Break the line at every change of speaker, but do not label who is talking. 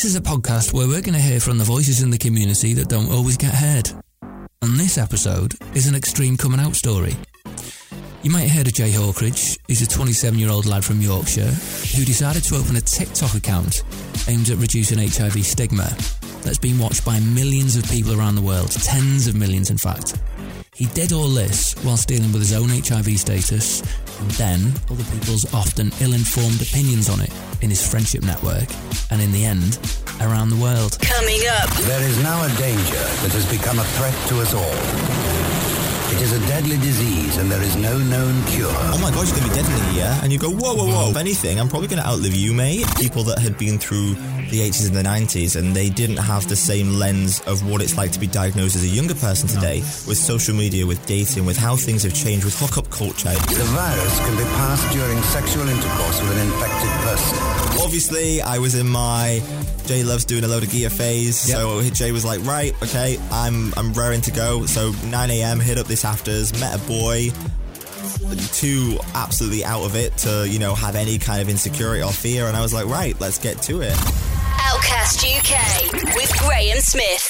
This is a podcast where we're going to hear from the voices in the community that don't always get heard. And this episode is an extreme coming out story. You might have heard of Jay Hawkridge. He's a 27 year old lad from Yorkshire who decided to open a TikTok account aimed at reducing HIV stigma that's been watched by millions of people around the world, tens of millions in fact. He did all this whilst dealing with his own HIV status and then other people's often ill informed opinions on it in his friendship network and in the end, around the world.
Coming up.
There is now a danger that has become a threat to us all. It is a deadly disease and there is no known cure.
Oh my god, you're gonna be dead in a year. And you go, whoa, whoa, whoa. If anything, I'm probably gonna outlive you, mate. People that had been through the 80s and the 90s and they didn't have the same lens of what it's like to be diagnosed as a younger person today with social media, with dating, with how things have changed, with hookup culture.
The virus can be passed during sexual intercourse with an infected person.
Obviously, I was in my Jay loves doing a load of gear phase. So Jay was like, right, okay, I'm I'm raring to go. So 9 a.m. hit up this afters, met a boy, too absolutely out of it to you know have any kind of insecurity or fear, and I was like, right, let's get to it.
Outcast UK with Graham Smith.